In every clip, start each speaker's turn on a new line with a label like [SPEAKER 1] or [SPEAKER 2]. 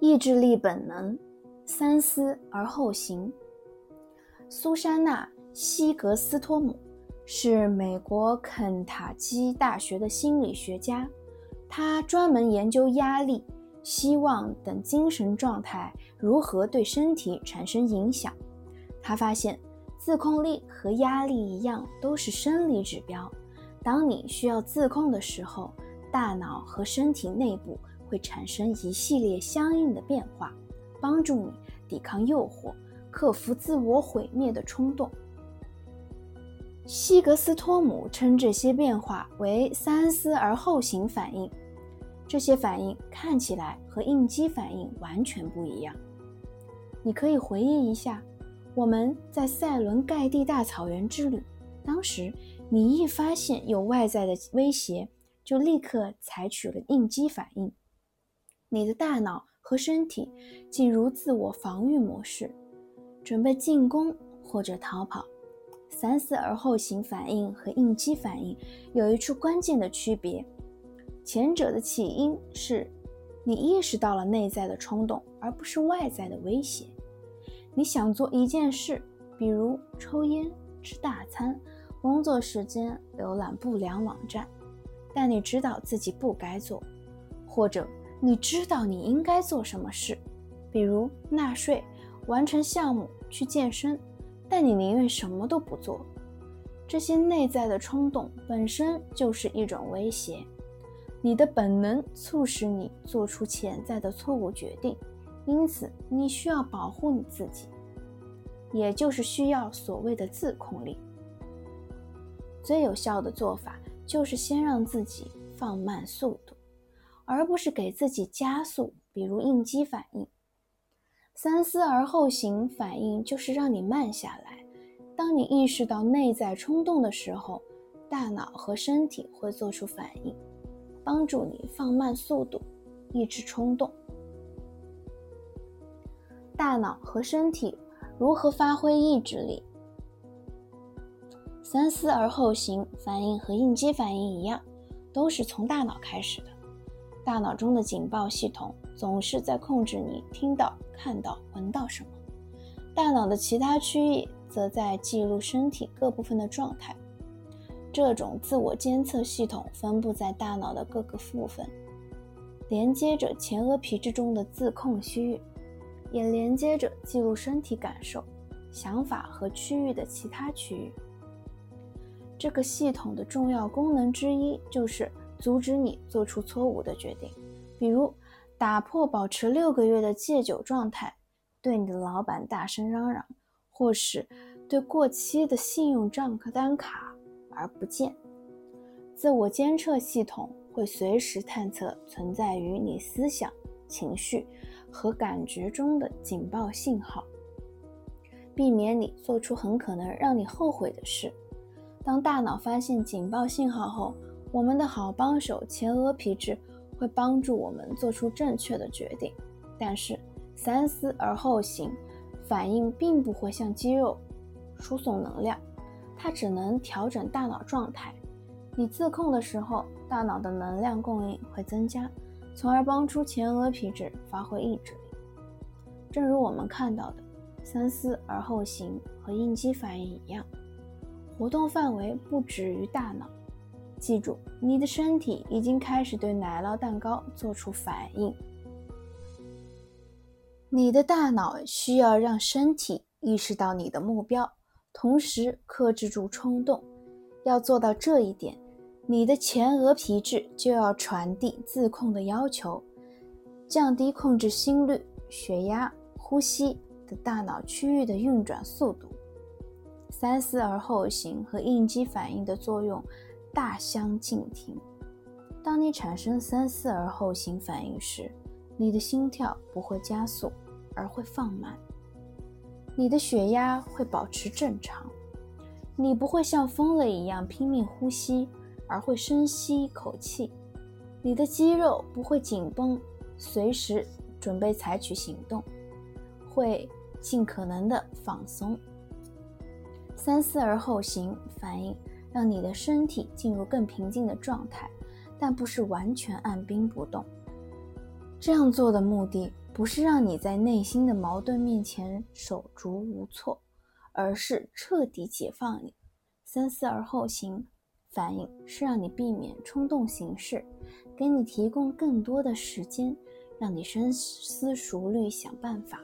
[SPEAKER 1] 意志力本能，三思而后行。苏珊娜·西格斯托姆是美国肯塔基大学的心理学家，他专门研究压力、希望等精神状态如何对身体产生影响。他发现，自控力和压力一样，都是生理指标。当你需要自控的时候，大脑和身体内部。会产生一系列相应的变化，帮助你抵抗诱惑，克服自我毁灭的冲动。西格斯托姆称这些变化为“三思而后行”反应。这些反应看起来和应激反应完全不一样。你可以回忆一下，我们在塞伦盖蒂大草原之旅，当时你一发现有外在的威胁，就立刻采取了应激反应。你的大脑和身体进入自我防御模式，准备进攻或者逃跑。三思而后行反应和应激反应有一处关键的区别：前者的起因是你意识到了内在的冲动，而不是外在的威胁。你想做一件事，比如抽烟、吃大餐、工作时间浏览不良网站，但你知道自己不该做，或者。你知道你应该做什么事，比如纳税、完成项目、去健身，但你宁愿什么都不做。这些内在的冲动本身就是一种威胁，你的本能促使你做出潜在的错误决定，因此你需要保护你自己，也就是需要所谓的自控力。最有效的做法就是先让自己放慢速度。而不是给自己加速，比如应激反应。三思而后行反应就是让你慢下来。当你意识到内在冲动的时候，大脑和身体会做出反应，帮助你放慢速度，抑制冲动。大脑和身体如何发挥意志力？三思而后行反应和应激反应一样，都是从大脑开始的。大脑中的警报系统总是在控制你听到、看到、闻到什么，大脑的其他区域则在记录身体各部分的状态。这种自我监测系统分布在大脑的各个部分，连接着前额皮质中的自控区域，也连接着记录身体感受、想法和区域的其他区域。这个系统的重要功能之一就是。阻止你做出错误的决定，比如打破保持六个月的戒酒状态，对你的老板大声嚷嚷，或是对过期的信用账单卡而不见。自我监测系统会随时探测存在于你思想、情绪和感觉中的警报信号，避免你做出很可能让你后悔的事。当大脑发现警报信号后，我们的好帮手前额皮质会帮助我们做出正确的决定，但是三思而后行反应并不会向肌肉输送能量，它只能调整大脑状态。你自控的时候，大脑的能量供应会增加，从而帮助前额皮质发挥意志力。正如我们看到的，三思而后行和应激反应一样，活动范围不止于大脑。记住，你的身体已经开始对奶酪蛋糕做出反应。你的大脑需要让身体意识到你的目标，同时克制住冲动。要做到这一点，你的前额皮质就要传递自控的要求，降低控制心率、血压、呼吸的大脑区域的运转速度。三思而后行和应激反应的作用。大相径庭。当你产生三思而后行反应时，你的心跳不会加速，而会放慢；你的血压会保持正常；你不会像疯了一样拼命呼吸，而会深吸一口气；你的肌肉不会紧绷，随时准备采取行动，会尽可能的放松。三思而后行反应。让你的身体进入更平静的状态，但不是完全按兵不动。这样做的目的不是让你在内心的矛盾面前手足无措，而是彻底解放你。三思而后行，反应是让你避免冲动行事，给你提供更多的时间，让你深思熟虑想办法。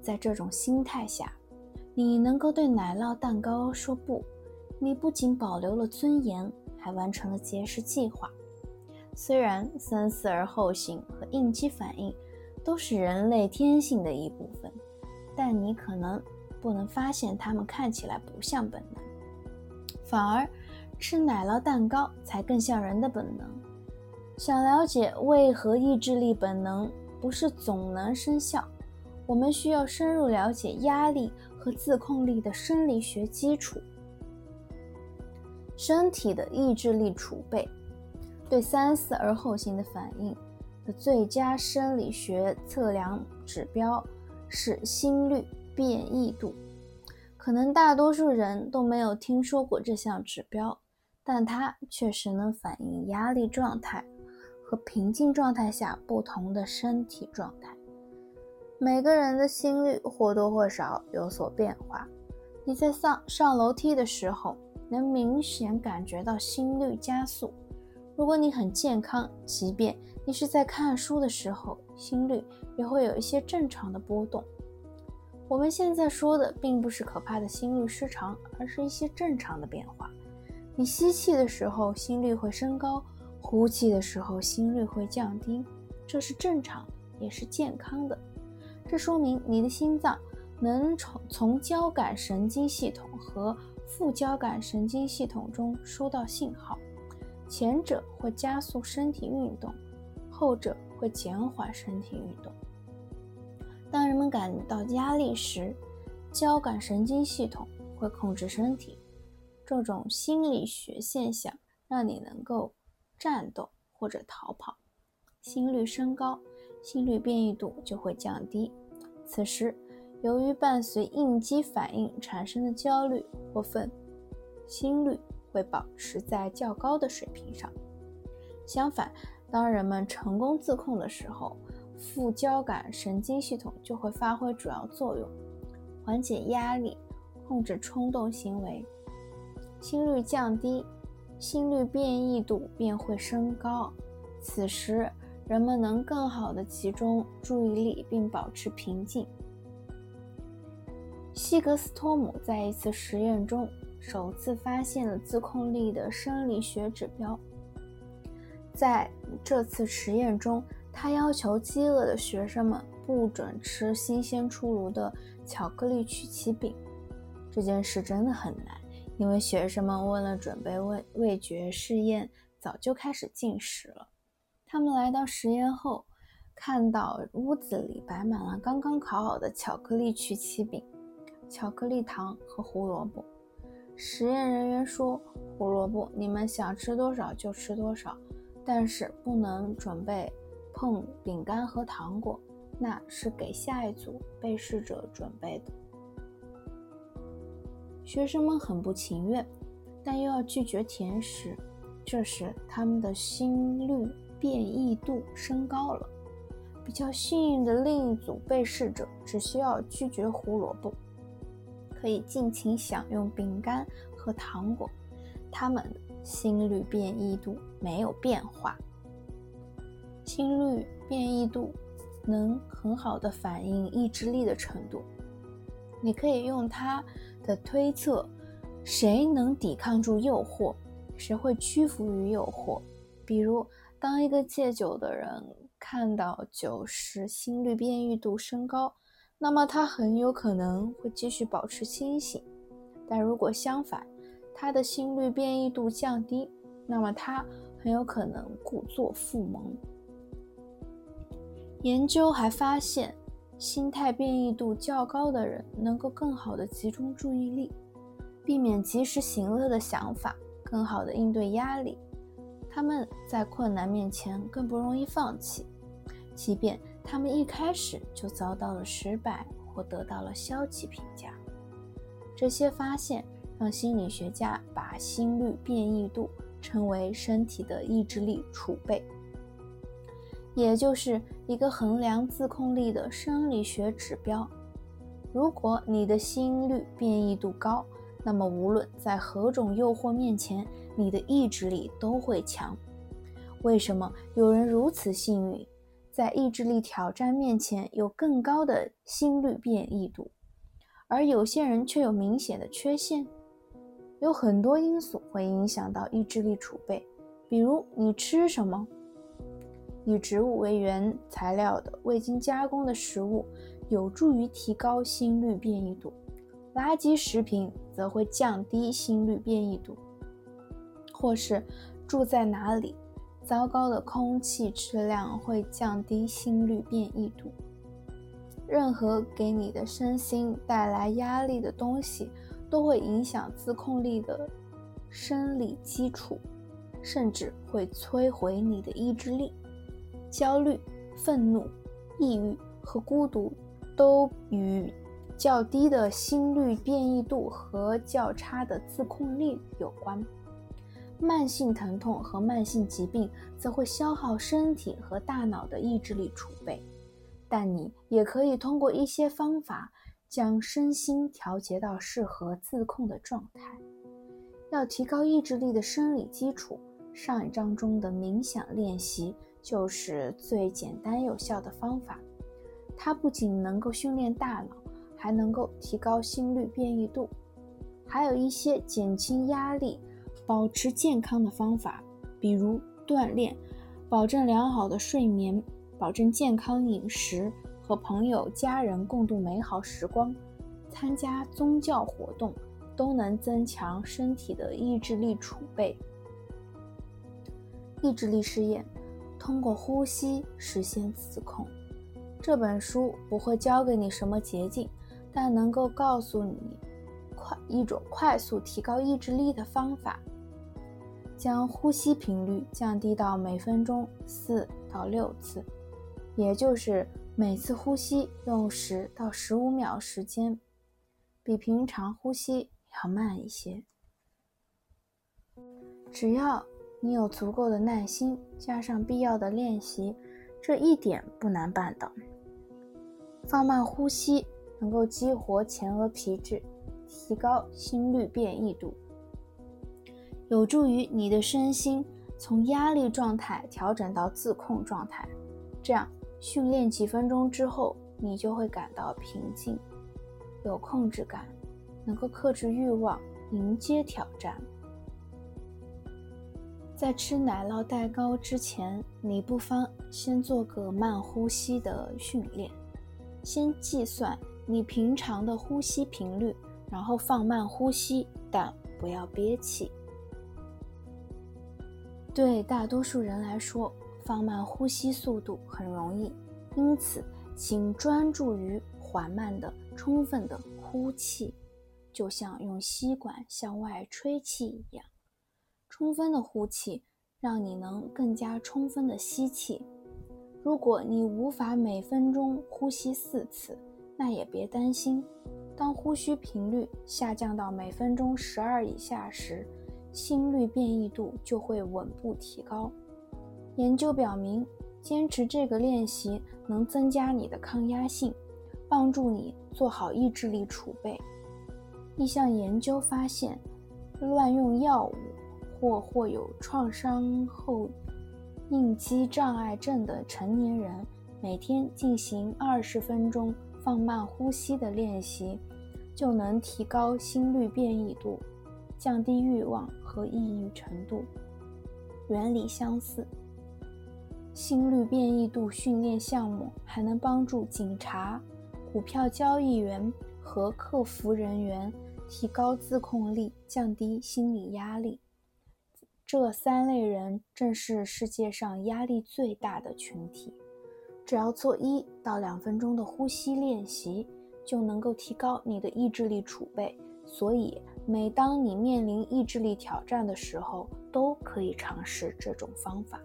[SPEAKER 1] 在这种心态下，你能够对奶酪蛋糕说不。你不仅保留了尊严，还完成了节食计划。虽然三思而后行和应激反应都是人类天性的一部分，但你可能不能发现它们看起来不像本能。反而，吃奶酪蛋糕才更像人的本能。想了解为何意志力本能不是总能生效，我们需要深入了解压力和自控力的生理学基础。身体的意志力储备对三思而后行的反应的最佳生理学测量指标是心率变异度。可能大多数人都没有听说过这项指标，但它确实能反映压力状态和平静状态下不同的身体状态。每个人的心率或多或少有所变化。你在上上楼梯的时候，能明显感觉到心率加速。如果你很健康，即便你是在看书的时候，心率也会有一些正常的波动。我们现在说的并不是可怕的心律失常，而是一些正常的变化。你吸气的时候心率会升高，呼气的时候心率会降低，这是正常，也是健康的。这说明你的心脏能从从交感神经系统和副交感神经系统中收到信号，前者会加速身体运动，后者会减缓身体运动。当人们感到压力时，交感神经系统会控制身体。这种心理学现象让你能够战斗或者逃跑。心率升高，心率变异度就会降低。此时，由于伴随应激反应产生的焦虑或愤，心率会保持在较高的水平上。相反，当人们成功自控的时候，副交感神经系统就会发挥主要作用，缓解压力，控制冲动行为。心率降低，心率变异度便会升高。此时，人们能更好地集中注意力并保持平静。希格斯托姆在一次实验中首次发现了自控力的生理学指标。在这次实验中，他要求饥饿的学生们不准吃新鲜出炉的巧克力曲奇饼。这件事真的很难，因为学生们为了准备味味觉试验，早就开始进食了。他们来到实验后，看到屋子里摆满了刚刚烤好的巧克力曲奇饼、巧克力糖和胡萝卜。实验人员说：“胡萝卜，你们想吃多少就吃多少，但是不能准备。”碰饼干和糖果，那是给下一组被试者准备的。学生们很不情愿，但又要拒绝甜食。这时，他们的心率变异度升高了。比较幸运的另一组被试者只需要拒绝胡萝卜，可以尽情享用饼干和糖果。他们的心率变异度没有变化。心率变异度能很好的反映意志力的程度。你可以用它的推测，谁能抵抗住诱惑，谁会屈服于诱惑。比如，当一个戒酒的人看到酒时心率变异度升高，那么他很有可能会继续保持清醒；但如果相反，他的心率变异度降低，那么他很有可能故作复萌。研究还发现，心态变异度较高的人能够更好地集中注意力，避免及时行乐的想法，更好地应对压力。他们在困难面前更不容易放弃，即便他们一开始就遭到了失败或得到了消极评价。这些发现让心理学家把心率变异度称为身体的意志力储备。也就是一个衡量自控力的生理学指标。如果你的心率变异度高，那么无论在何种诱惑面前，你的意志力都会强。为什么有人如此幸运，在意志力挑战面前有更高的心率变异度，而有些人却有明显的缺陷？有很多因素会影响到意志力储备，比如你吃什么。以植物为原材料的未经加工的食物有助于提高心率变异度，垃圾食品则会降低心率变异度。或是住在哪里，糟糕的空气质量会降低心率变异度。任何给你的身心带来压力的东西都会影响自控力的生理基础，甚至会摧毁你的意志力。焦虑、愤怒、抑郁和孤独都与较低的心率变异度和较差的自控力有关。慢性疼痛和慢性疾病则会消耗身体和大脑的意志力储备。但你也可以通过一些方法将身心调节到适合自控的状态。要提高意志力的生理基础，上一章中的冥想练习。就是最简单有效的方法，它不仅能够训练大脑，还能够提高心率变异度。还有一些减轻压力、保持健康的方法，比如锻炼、保证良好的睡眠、保证健康饮食、和朋友家人共度美好时光、参加宗教活动，都能增强身体的意志力储备。意志力试验。通过呼吸实现自控。这本书不会教给你什么捷径，但能够告诉你快一种快速提高意志力的方法。将呼吸频率降低到每分钟四到六次，也就是每次呼吸用十到十五秒时间，比平常呼吸要慢一些。只要。你有足够的耐心，加上必要的练习，这一点不难办到。放慢呼吸能够激活前额皮质，提高心率变异度，有助于你的身心从压力状态调整到自控状态。这样训练几分钟之后，你就会感到平静，有控制感，能够克制欲望，迎接挑战。在吃奶酪蛋糕之前，你不妨先做个慢呼吸的训练。先计算你平常的呼吸频率，然后放慢呼吸，但不要憋气。对大多数人来说，放慢呼吸速度很容易，因此请专注于缓慢的、充分的呼气，就像用吸管向外吹气一样。充分的呼气，让你能更加充分的吸气。如果你无法每分钟呼吸四次，那也别担心。当呼吸频率下降到每分钟十二以下时，心率变异度就会稳步提高。研究表明，坚持这个练习能增加你的抗压性，帮助你做好意志力储备。一项研究发现，乱用药物。或或有创伤后应激障碍症的成年人，每天进行二十分钟放慢呼吸的练习，就能提高心率变异度，降低欲望和抑郁程度。原理相似。心率变异度训练项目还能帮助警察、股票交易员和客服人员提高自控力，降低心理压力。这三类人正是世界上压力最大的群体。只要做一到两分钟的呼吸练习，就能够提高你的意志力储备。所以，每当你面临意志力挑战的时候，都可以尝试这种方法。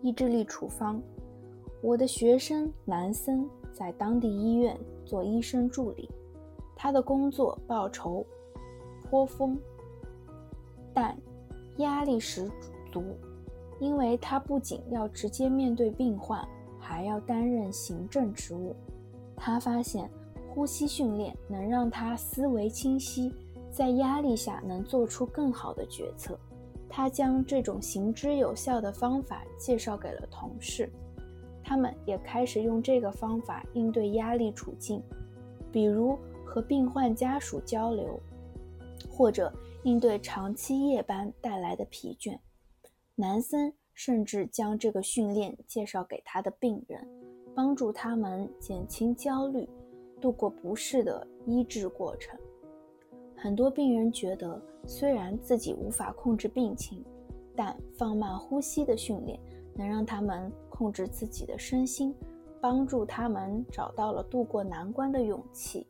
[SPEAKER 1] 意志力处方：我的学生南森在当地医院做医生助理，他的工作报酬颇丰，但。压力十足，因为他不仅要直接面对病患，还要担任行政职务。他发现呼吸训练能让他思维清晰，在压力下能做出更好的决策。他将这种行之有效的方法介绍给了同事，他们也开始用这个方法应对压力处境，比如和病患家属交流，或者应对长期夜班带来的疲倦。南森甚至将这个训练介绍给他的病人，帮助他们减轻焦虑，度过不适的医治过程。很多病人觉得，虽然自己无法控制病情，但放慢呼吸的训练能让他们控制自己的身心，帮助他们找到了度过难关的勇气。